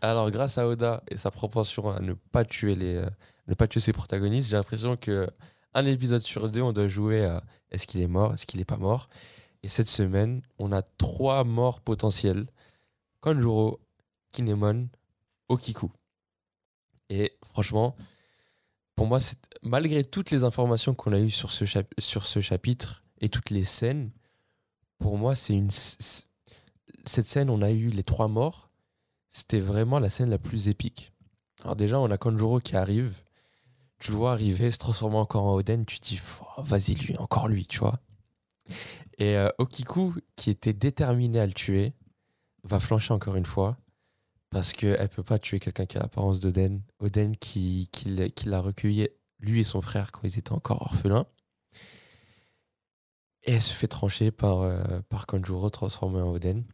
Alors grâce à Oda et sa propension à ne pas tuer les, euh, ne pas tuer ses protagonistes, j'ai l'impression que un épisode sur deux, on doit jouer à est-ce qu'il est mort, est-ce qu'il est pas mort? Et cette semaine, on a trois morts potentiels Konjuro, Kinemon, Okiku. Et franchement, pour moi, malgré toutes les informations qu'on a eues sur ce, chapitre et toutes les scènes, pour moi, c'est une. Cette scène, on a eu les trois morts. C'était vraiment la scène la plus épique. Alors, déjà, on a Konjuro qui arrive. Tu le vois arriver, se transformer encore en Oden. Tu te dis, vas-y, lui, encore lui, tu vois. Et euh, Okiku, qui était déterminé à le tuer, va flancher encore une fois parce qu'elle peut pas tuer quelqu'un qui a l'apparence d'Oden. Oden qui, qui, qui l'a recueilli, lui et son frère, quand ils étaient encore orphelins. Et elle se fait trancher par, euh, par Konjuro transformé en Oden.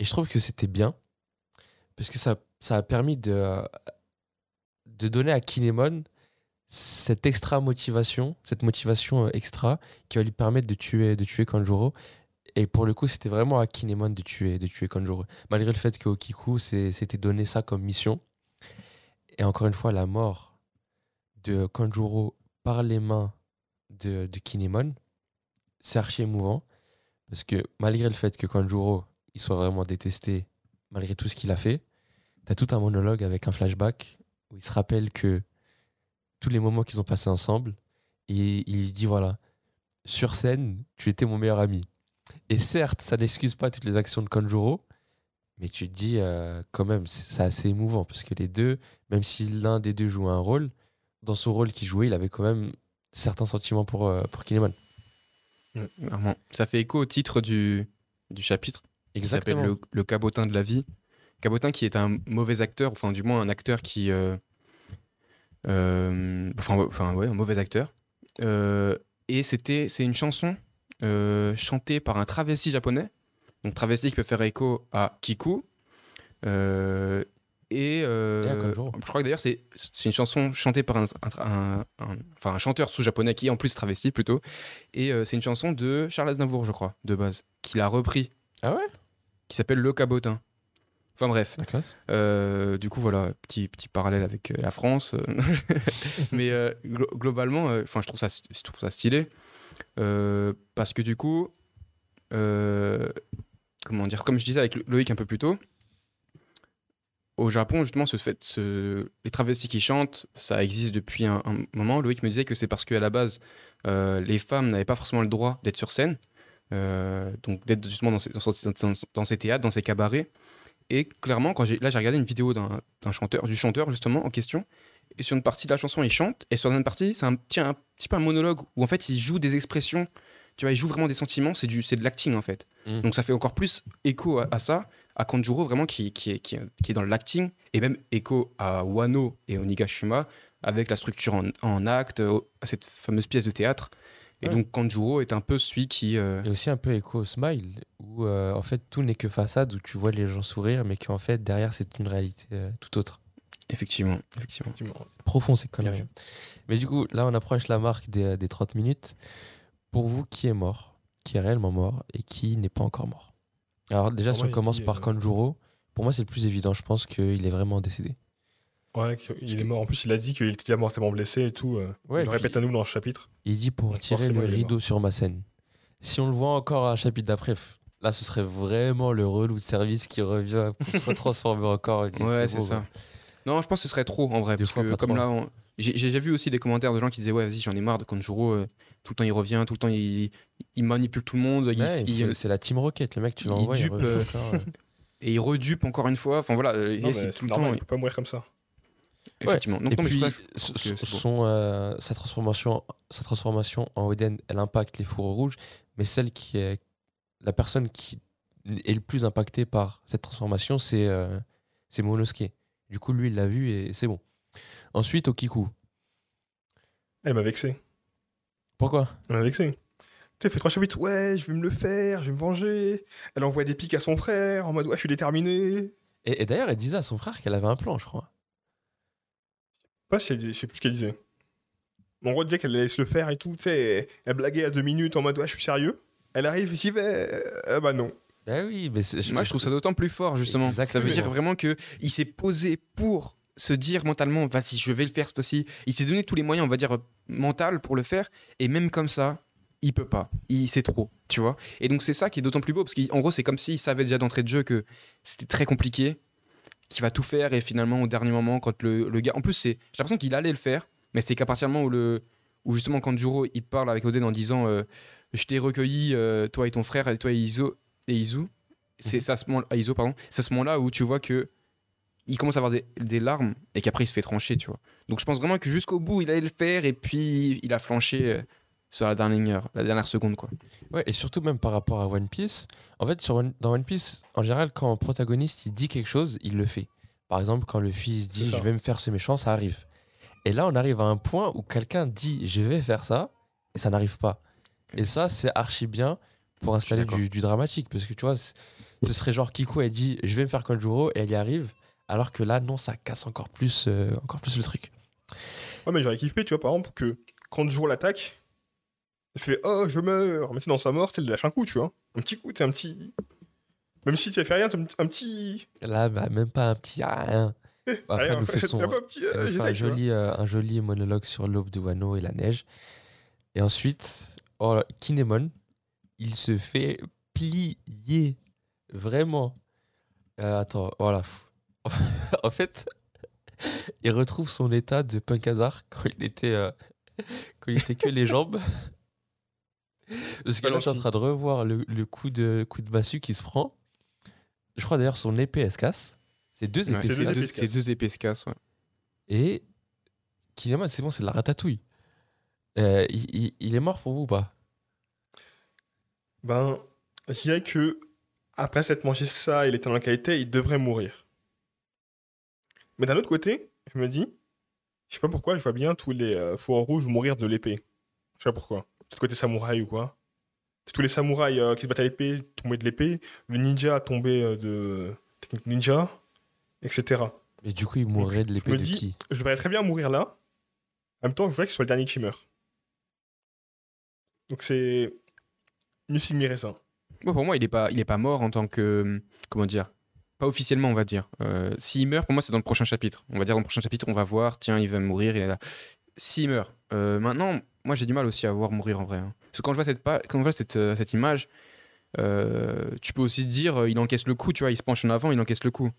Et je trouve que c'était bien parce que ça, ça a permis de, euh, de donner à Kinemon cette extra motivation, cette motivation euh, extra qui va lui permettre de tuer, de tuer Kanjuro. Et pour le coup, c'était vraiment à Kinemon de tuer, de tuer Kanjuro. Malgré le fait que Okiku s'était donné ça comme mission. Et encore une fois, la mort de Kanjuro par les mains de, de Kinemon, c'est archi émouvant. Parce que malgré le fait que Kanjuro il soit vraiment détesté, malgré tout ce qu'il a fait, t'as tout un monologue avec un flashback où il se rappelle que tous les moments qu'ils ont passés ensemble, et il dit voilà, sur scène, tu étais mon meilleur ami. Et certes, ça n'excuse pas toutes les actions de Kanjuro, mais tu te dis euh, quand même, c'est assez émouvant parce que les deux, même si l'un des deux jouait un rôle, dans son rôle qu'il jouait, il avait quand même certains sentiments pour, euh, pour Kinemon. Vraiment. Ça fait écho au titre du, du chapitre qui s'appelle le, le cabotin de la vie. Cabotin qui est un mauvais acteur, enfin du moins un acteur qui... euh, enfin, ouais, enfin ouais, un mauvais acteur. Euh, et c'était, c'est une chanson euh, chantée par un travesti japonais. Donc travesti qui peut faire écho à Kiku. Euh, et euh, je crois que d'ailleurs c'est c'est une chanson chantée par un, un- un- un- enfin un chanteur sous-japonais qui est en plus travesti plutôt. Et euh, c'est une chanson de Charles Aznavour, je crois, de base, qu'il a repris, Ah ouais? Qui s'appelle Le Cabotin. Enfin bref. La classe. Euh, du coup, voilà, petit, petit parallèle avec euh, la France. Mais euh, glo- globalement, euh, je, trouve ça, je trouve ça stylé. parce que du coup, comment dire, comme je disais avec Loïc un peu plus tôt, au Japon, justement, ce fait, ce- les travestis qui chantent, ça existe depuis un, un moment. Loïc me disait que c'est parce qu'à la base, les femmes n'avaient pas forcément le droit d'être sur scène, donc d'être justement dans ces, dans, ces- dans- dans ces théâtres, dans ces cabarets. Et clairement, quand j'ai, là, j'ai regardé une vidéo d'un, chanteur, du chanteur justement en question, et sur une partie de la chanson, il chante, et sur une partie, c'est un petit, un petit peu un monologue où en fait, il joue des expressions, tu vois, il joue vraiment des sentiments, c'est, du, c'est de l'acting en fait. Mm. Donc ça fait encore plus écho à, à ça, à Kanjuro vraiment qui, qui, est, qui, est, qui est dans l'acting, et même écho à Wano et Onigashima, avec la structure en, en acte, cette fameuse pièce de théâtre. Et Ouais. donc Kanjuro est un peu celui qui... euh, Et aussi un peu écho au smile, où euh, en fait tout n'est que façade, où tu vois les gens sourire, mais qu'en fait derrière c'est une réalité euh, tout autre. Effectivement, effectivement. Effectivement. Profond ces Bien conneries. Mais du coup, là on approche la marque des, des 30 minutes. Pour vous, qui est mort, qui est réellement mort, et qui n'est pas encore mort? Alors déjà, Pour si moi, on commence dit, par euh, Kanjuro, pour moi c'est le plus évident, je pense qu'il est vraiment décédé. Ouais, il est mort. En plus, il a dit qu'il était déjà mortellement blessé et tout. euh. Ouais, il le répète à nous dans le chapitre. Il dit pour tirer le il rideau sur ma scène. Si on le voit encore à un chapitre d'après, là ce serait vraiment le relou de service qui revient pour se retransformer encore. Il Ouais, c'est ça. Non, je pense que ce serait trop en vrai. Parce fois, que comme trop. là, on- j'ai vu aussi des commentaires de gens qui disaient Ouais, vas-y, j'en ai marre de Kanjuro. euh, tout le temps il revient, tout le temps il, il manipule tout le monde. il- Ouais, il- c'est- la Team Rocket, le mec, tu il l'envoies, il, dupe, euh, encore, ouais. et il redupe encore une fois. Enfin voilà, Non, et mais c'est c'est tout le normal, temps. il peut pas mourir comme ça. Effectivement. Donc, Et non, puis, je son- que euh, sa, transformation, sa transformation en Oden, elle impacte les fourreaux rouges, mais celle qui est la personne qui est le plus impactée par cette transformation, c'est euh, c'est Monosuke. Du coup, lui, il l'a vu et c'est bon. Ensuite, Okiku. Elle m'a vexé. Pourquoi? Elle m'a vexé. Tu sais, elle fait trois chapitres. Ouais, je vais me le faire, je vais me venger. Elle envoie des pics à son frère en mode Ouais, je suis déterminé. Et, et d'ailleurs, elle disait à son frère qu'elle avait un plan, je crois. Je sais pas si elle disait- je sais plus ce qu'elle disait. Gros, elle disait qu'elle laisse le faire et tout. Tu sais, elle blaguait à deux minutes en mode Ouais, je suis sérieux. Elle arrive, j'y vais. Ah bah non. Bah oui, mais c'est- Moi, je trouve ça d'autant plus fort, justement. Ça veut dire vraiment que il s'est posé pour se dire mentalement, vas-y, je vais le faire cette fois-ci. Il s'est donné tous les moyens, on va dire, euh, mental pour le faire. Et même comme ça, il peut pas. Il C'est trop, tu vois. Et donc, c'est ça qui est d'autant plus beau, parce qu'en gros, c'est comme s'il savait déjà d'entrée de jeu que c'était très compliqué, qu'il va tout faire, et finalement, au dernier moment, quand le, le gars. En plus, c'est j'ai l'impression qu'il allait le faire, mais c'est qu'à partir du moment où, le, où justement, quand Juro, il parle avec Oden en disant, euh, je t'ai recueilli, euh, toi et ton frère, et toi et Izo, et Izu, c'est à ce moment à Iso, pardon, c'est à ce moment-là où tu vois que il commence à avoir des, des larmes et qu'après il se fait trancher, tu vois. Donc je pense vraiment que jusqu'au bout il allait le faire et puis il a flanché euh, sur la dernière heure, la dernière seconde quoi. Ouais, et surtout même par rapport à One Piece. En fait, sur One- dans One Piece, en général, quand un protagoniste il dit quelque chose, il le fait. Par exemple, quand le fils dit je vais me faire ce méchant, ça arrive. Et là, on arrive à un point où quelqu'un dit je vais faire ça et ça n'arrive pas. Et ça, c'est archi bien pour installer du, du dramatique parce que tu vois, ce serait genre Kiko elle dit je vais me faire Kanjuro et elle y arrive, alors que là, non, ça casse encore plus, euh, encore plus le truc. Ouais, mais j'aurais kiffé, tu vois, par exemple, que quand Jour l'attaque, il fait Oh, je meurs. Mais c'est dans sa mort, il lâche un coup, tu vois. Un petit coup, t'es un petit. Même si tu fait rien, t'as un petit. Là, bah, même pas un petit rien. Après, Rien, elle nous fait son, t'as pas un petit. euh, Elle nous fait un joli, euh, un joli monologue sur l'aube de Wano et la neige. Et ensuite, oh Kinemon, il se fait plier. Vraiment. Euh, attends, voilà. en fait, il retrouve son état de punk hazard quand il était, euh, quand il était que les jambes. Parce que là, je suis en train de revoir le, le coup, de, coup de massue qui se prend. Je crois d'ailleurs son épée elle se casse. C'est deux Ouais, épées c'est se deux deux épées se cassent, ouais. Et Kinemon, c'est bon, c'est de la ratatouille. Euh, il, il- il est mort pour vous ou pas? Ben, je dirais que après s'être mangé ça et l'état dans la qualité, il devrait mourir. Mais d'un autre côté, je me dis, je sais pas pourquoi, je vois bien tous les euh, fourreaux rouges mourir de l'épée. Je sais pas pourquoi. Peut-être côté samouraï ou quoi? Tous les samouraïs euh, qui se battent à l'épée tombaient de l'épée. Le ninja tombé euh, de technique ninja. etc. Et du coup, il mourrait de l'épée me de dis- qui? Je devrais très bien mourir là. En même temps, je voudrais que ce soit le dernier qui meurt. Donc c'est. Mirait ça. Moi, pour moi, il est pas, il est pas mort en tant que. Comment dire Pas officiellement, on va dire. Euh, S'il meurt, pour moi, c'est dans le prochain chapitre. On va dire dans le prochain chapitre, on va voir, tiens, il va mourir, il est là. S'il meurt. Euh, maintenant, moi, j'ai du mal aussi à voir mourir en vrai. hein. Parce que quand je vois cette, pa- quand je vois cette, euh, cette image, euh, tu peux aussi te dire, euh, il encaisse le coup, tu vois, il se penche en avant, il encaisse le coup.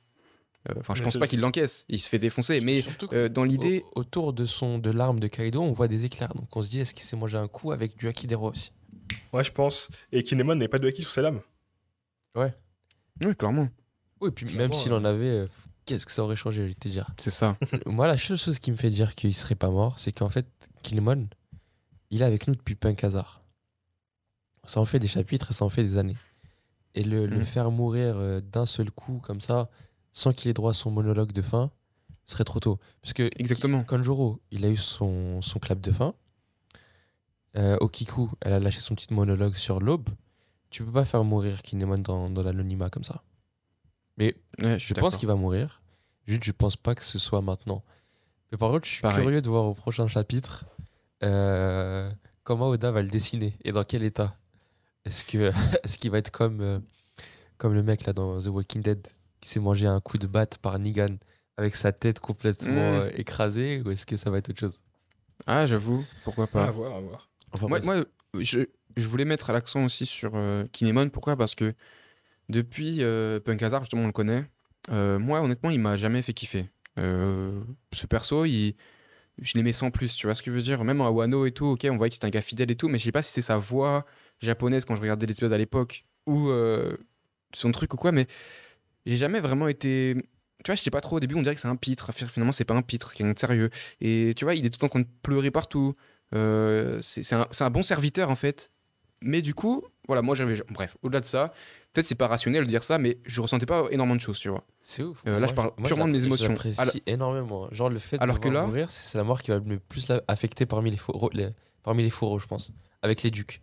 Euh, Enfin, je Mais pense pas qu'il l'encaisse, il se fait défoncer. Mais euh, dans l'idée, au- autour de son de l'arme de Kaido, on voit des éclairs. Donc on se dit, est-ce qu'il s'est mangé un coup avec du rois aussi? Ouais, je pense. Et Kinemon n'avait pas de haki sur ses lames. oui, clairement, Oui, puis Clairement, même s'il euh. en avait, qu'est-ce que ça aurait changé, je vais te dire. c'est ça. Moi, la seule chose qui me fait dire qu'il serait pas mort, c'est qu'en fait, Kilmon, il est avec nous depuis Punk Hazard. Ça en fait des chapitres et ça en fait des années. Et le, le Mm. faire mourir euh, d'un seul coup, comme ça, sans qu'il ait droit à son monologue de fin, serait trop tôt. Parce que Exactement. Kanjuro, il a eu son, son clap de fin. Euh, Okiku, elle a lâché son petit monologue sur l'aube. Tu peux pas faire mourir Kinemon dans, dans l'anonymat comme ça. Mais Ouais, je pense qu'il va mourir. Juste, je pense pas que ce soit maintenant. Mais par contre, je suis Pareil. curieux de voir au prochain chapitre euh, comment Oda va le dessiner et dans quel état. Est-ce que est-ce qu'il va être comme euh, comme le mec là dans The Walking Dead qui s'est mangé un coup de batte par Negan avec sa tête complètement Mm. euh, écrasée ou est-ce que ça va être autre chose? Ah, j'avoue, pourquoi pas. À voir, à voir. Enfin, Moi, moi, je, je voulais mettre l'accent aussi sur euh, Kinemon. Pourquoi? Parce que depuis euh, Punk Hazard, justement, on le connaît. euh, moi, honnêtement, il m'a jamais fait kiffer. Euh, ce perso, il, je l'aimais sans plus. Tu vois ce que je veux dire Même à Wano et tout, ok, on voyait que c'était un gars fidèle et tout, mais je sais pas si c'est sa voix japonaise quand je regardais l'épisode à l'époque ou son truc ou quoi, mais j'ai jamais vraiment été. Tu vois, je sais pas trop. Au début, on dirait que c'est un pitre. Finalement, c'est pas un pitre, quelqu'un de sérieux. Et tu vois, il est tout en train de pleurer partout. C'est un, un bon serviteur en fait. Mais du coup, voilà, moi j'avais. Bref, au-delà de ça, peut-être c'est pas rationnel de dire ça, mais je ressentais pas énormément de choses, tu vois. c'est ouf. euh, là, je parle purement de mes émotions. Alors- énormément. Genre le fait Alors de que là- mourir, c'est la mort qui va le plus affecter parmi les fourreaux, les- parmi les fourreaux, je pense, avec les ducs.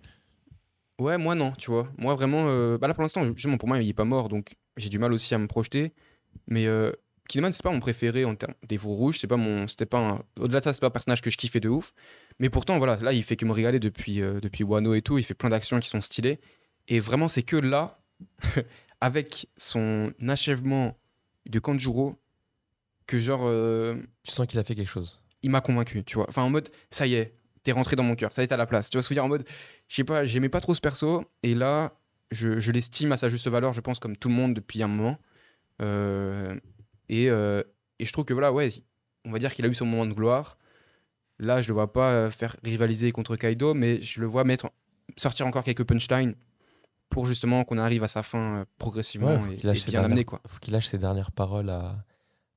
Ouais, moi non, tu vois. Moi vraiment, euh, bah là pour l'instant, justement, pour moi, il est pas mort, donc j'ai du mal aussi à me projeter. Mais euh, c'est pas mon préféré en termes des fours rouges. C'est pas mon, c'était pas un- au-delà de ça, c'est pas un personnage que je kiffais de ouf. Mais pourtant, voilà, là, il fait que me régaler depuis euh, depuis Wano et tout. Il fait plein d'actions qui sont stylées. Et vraiment, c'est que là, avec son achèvement de Kanjuro, que genre, euh, Tu sens qu'il a fait quelque chose. il m'a convaincu, tu vois. Enfin, en mode, ça y est, t'es rentré dans mon cœur, ça y est, t'es à la place. Tu vois ce que je veux dire En mode, je sais pas, j'aimais pas trop ce perso, et là, je, je l'estime à sa juste valeur, je pense, comme tout le monde depuis un moment. Euh, et, euh, et je trouve que voilà, ouais, on va dire qu'il a eu son moment de gloire. Là, je le vois pas euh, faire rivaliser contre Kaido, mais je le vois mettre, sortir encore quelques punchlines pour justement qu'on arrive à sa fin euh, progressivement Ouais, faut et, qu'il lâche et ses bien dernières- amené, quoi. faut qu'il lâche ses dernières paroles à,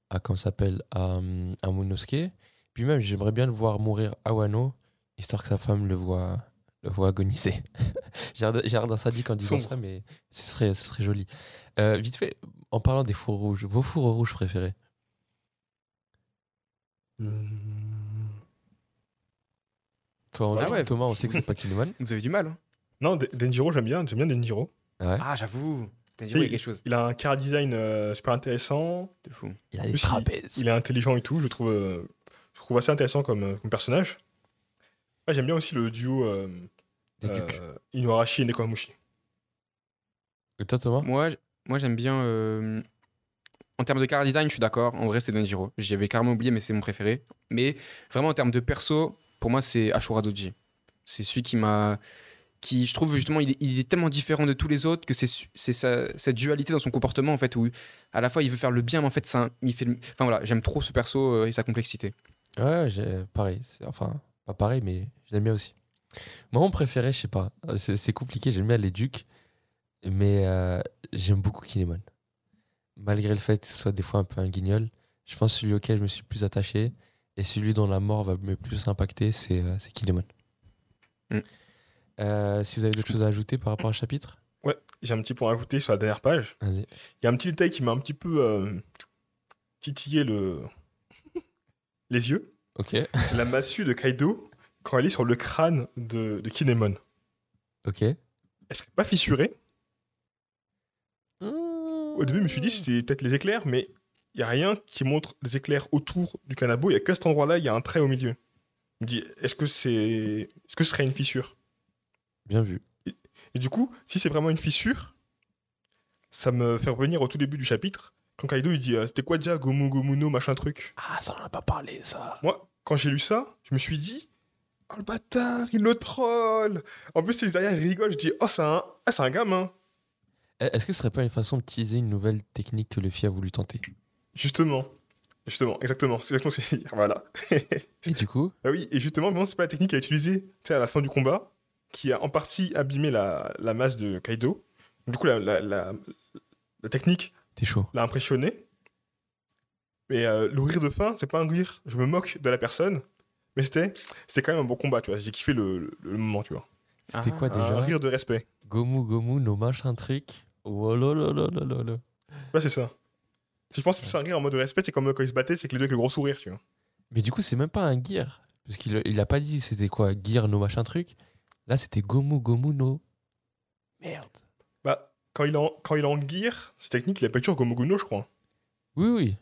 à s'appelle, à, à Monosuke. Puis même, j'aimerais bien le voir mourir à Wano, histoire que sa femme le voit, le voit agoniser. j'ai l'air d'un sadique en disant Sombre. ça, mais ce serait, ce serait joli. Euh, vite fait, en parlant des fours rouges, vos fours rouges préférés? Toi, on- Ah ouais. Thomas, on sait que c'est pas Kinemon. Vous avez du mal, hein Non, De- Denjiro, j'aime bien. J'aime bien Denjiro. Ouais. Ah, j'avoue, t'as dit Oui. quelque chose Il a un car design euh, super intéressant. fou. Il a des plus, il- trapèzes. Il est intelligent et tout. Je trouve, euh, je trouve assez intéressant comme, euh, comme personnage. Ah, j'aime bien aussi le duo euh, Des ducs. euh, Inuarashi et Nekomamushi. Et toi, Thomas? Moi, j- moi j'aime bien. euh, En termes de car design, je suis d'accord. En vrai, c'est Denjiro. J'avais carrément oublié, mais c'est mon préféré. Mais vraiment, en termes de perso, pour moi, c'est Ashura Doji. C'est celui qui m'a. Qui, je trouve justement, il est, il est tellement différent de tous les autres que c'est c'est cette dualité dans son comportement, en fait, où à la fois il veut faire le bien, mais en fait, un- il fait le- Enfin voilà, j'aime trop ce perso euh, et sa complexité. Ouais, pareil. Enfin, pas pareil, mais je l'aime bien aussi. Moi, mon préféré, je sais pas. C'est c'est compliqué, j'aime bien les ducs. Mais euh, j'aime beaucoup Kinemon. Malgré le fait que ce soit des fois un peu un guignol, je pense que celui auquel je me suis le plus attaché et celui dont la mort va me plus impacter, c'est euh, c'est Kinemon. Mm. Euh, si vous avez d'autres choses à ajouter par rapport au chapitre, Ouais, j'ai un petit point à ajouter sur la dernière page. vas-y. Il y a un petit détail qui m'a un petit peu euh, titillé le... les yeux. Ok, C'est la massue de Kaido quand elle est sur le crâne de, de Kinemon. ok. Elle serait pas fissurée Au début, je me suis dit c'était peut-être les éclairs, mais il n'y a rien qui montre des éclairs autour du canabo. Il n'y a qu'à cet endroit-là, il y a un trait au milieu. Je me dis, est-ce que, c'est... est-ce que ce serait une fissure? Bien vu. Et du coup, si c'est vraiment une fissure, ça me fait revenir au tout début du chapitre. Quand Kaido il dit euh, C'était quoi déjà Gomu Gomu no machin truc? Ah, ça on a pas parlé, ça. Moi, quand j'ai lu ça, je me suis dit Oh le bâtard, il le troll En plus, c'est derrière, il rigole. Je dis Oh, c'est un, ah, c'est un gamin Eh, Est-ce que ce serait pas une façon de teaser une nouvelle technique que Luffy a voulu tenter? Justement. Justement, exactement. C'est exactement ce que je veux dire. Voilà. Et du coup? Ah oui, et justement, vraiment, c'est pas la technique à utiliser tu sais, à la fin du combat, qui a en partie abîmé la, la masse de Kaido. Du coup, la, la, la, la technique l'a impressionné. Mais euh, le rire de fin, c'est pas un rire, je me moque de la personne, mais c'était c'était quand même un bon combat, tu vois. J'ai kiffé le, le- le moment, tu vois. C'était Ah, quoi Un déjà rire de respect. Gomu Gomu no machin trick. Oh là là là là là là. Ouais, c'est ça. Si je pense que c'est un rire en mode respect, c'est comme quand ils se battaient, c'est que les deux avec le gros sourire, tu vois. Mais du coup, c'est même pas un gear. Parce qu'il il a pas dit c'était quoi gear no machin truc. Là, c'était Gomu Gomu no. Merde. Bah, quand il est en, quand il est en gear, c'est technique, il a pas toujours Gomuguno, je crois. Oui, oui.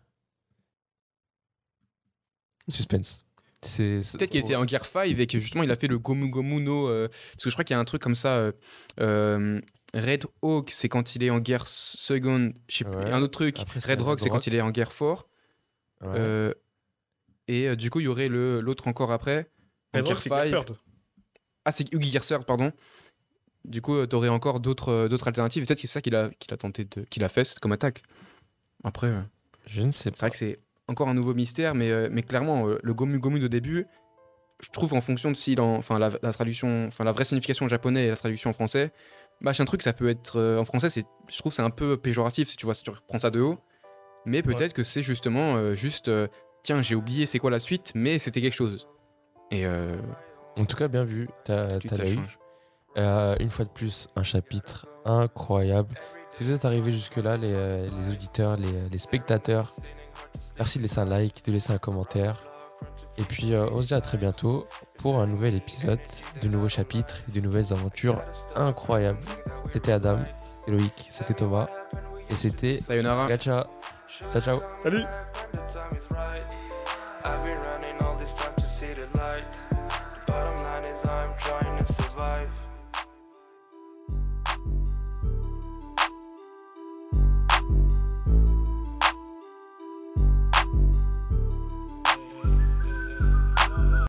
Suspense. Peut-être qu'il était en Gear 5 et que justement il a fait le Gomu Gomu no. euh, parce que je crois qu'il y a un truc comme ça. euh, euh, Red Hawk, c'est quand il est en Gear Second. Je sais plus, Ouais. Un autre truc. Après, Red Rock, c'est quand il est en Gear 4. Ouais. euh, et euh, du coup, il y aurait le- l'autre encore après. Red Rock, c'est 5. Gear Third. Ah, c'est Gear Third, pardon. Du coup, euh, t'aurais encore d'autres euh, d'autres alternatives. Peut-être que c'est ça qu'il a, qu'il a tenté de, qu'il a fait, c'est comme attaque. Après, euh, Je ne sais c'est pas. vrai que c'est encore un nouveau mystère, mais, mais clairement, le Gomu Gomu de début, je trouve en fonction de si enfin, la, la traduction, enfin la vraie signification en japonais et la traduction en français, machin truc, ça peut être euh, en français, c'est, je trouve que c'est un peu péjoratif si tu vois, si tu reprends ça de haut. Mais peut-être que c'est justement euh, juste, euh, tiens, j'ai oublié c'est quoi la suite, mais c'était quelque chose. Et euh, En tout cas, bien vu. T'as. Euh, une fois de plus, un chapitre incroyable. Si vous êtes arrivés jusque-là, les, euh, les auditeurs, les, les spectateurs, merci de laisser un like, de laisser un commentaire. Et puis, euh, on se dit à très bientôt pour un nouvel épisode, de nouveaux chapitres, de nouvelles aventures incroyables. C'était Adam, c'était Loïc, c'était Thomas, et c'était Sayonara. Gacha. Ciao, ciao. Salut I'm trying to survive.